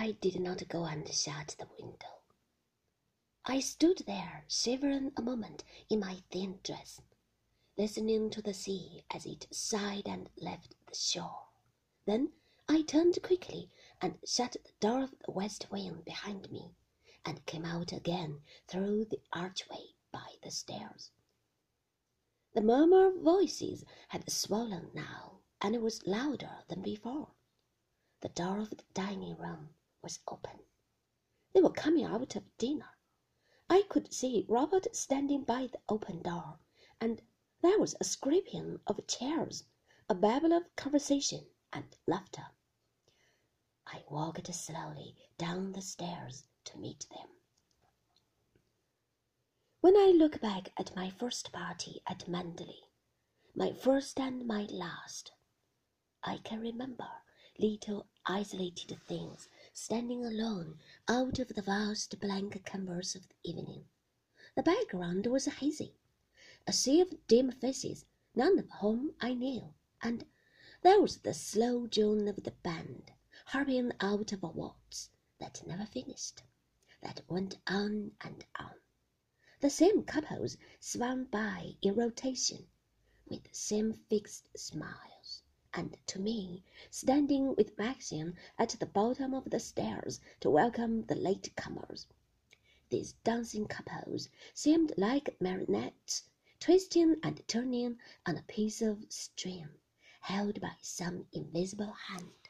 I did not go and shut the window. I stood there shivering a moment in my thin dress, listening to the sea as it sighed and left the shore. Then I turned quickly and shut the door of the west wing behind me, and came out again through the archway by the stairs. The murmur of voices had swollen now, and was louder than before. The door of the dining room was open. They were coming out of dinner. I could see Robert standing by the open door, and there was a scraping of chairs, a babble of conversation and laughter. I walked slowly down the stairs to meet them. When I look back at my first party at Manderley, my first and my last, I can remember little isolated things standing alone out of the vast blank canvas of the evening. The background was hazy, a sea of dim faces, none of whom I knew, and there was the slow drone of the band, hurrying out of a waltz that never finished, that went on and on. The same couples swung by in rotation, with the same fixed smiles and to me, standing with Maxim at the bottom of the stairs to welcome the late comers. These dancing couples seemed like marionettes, twisting and turning on a piece of string held by some invisible hand.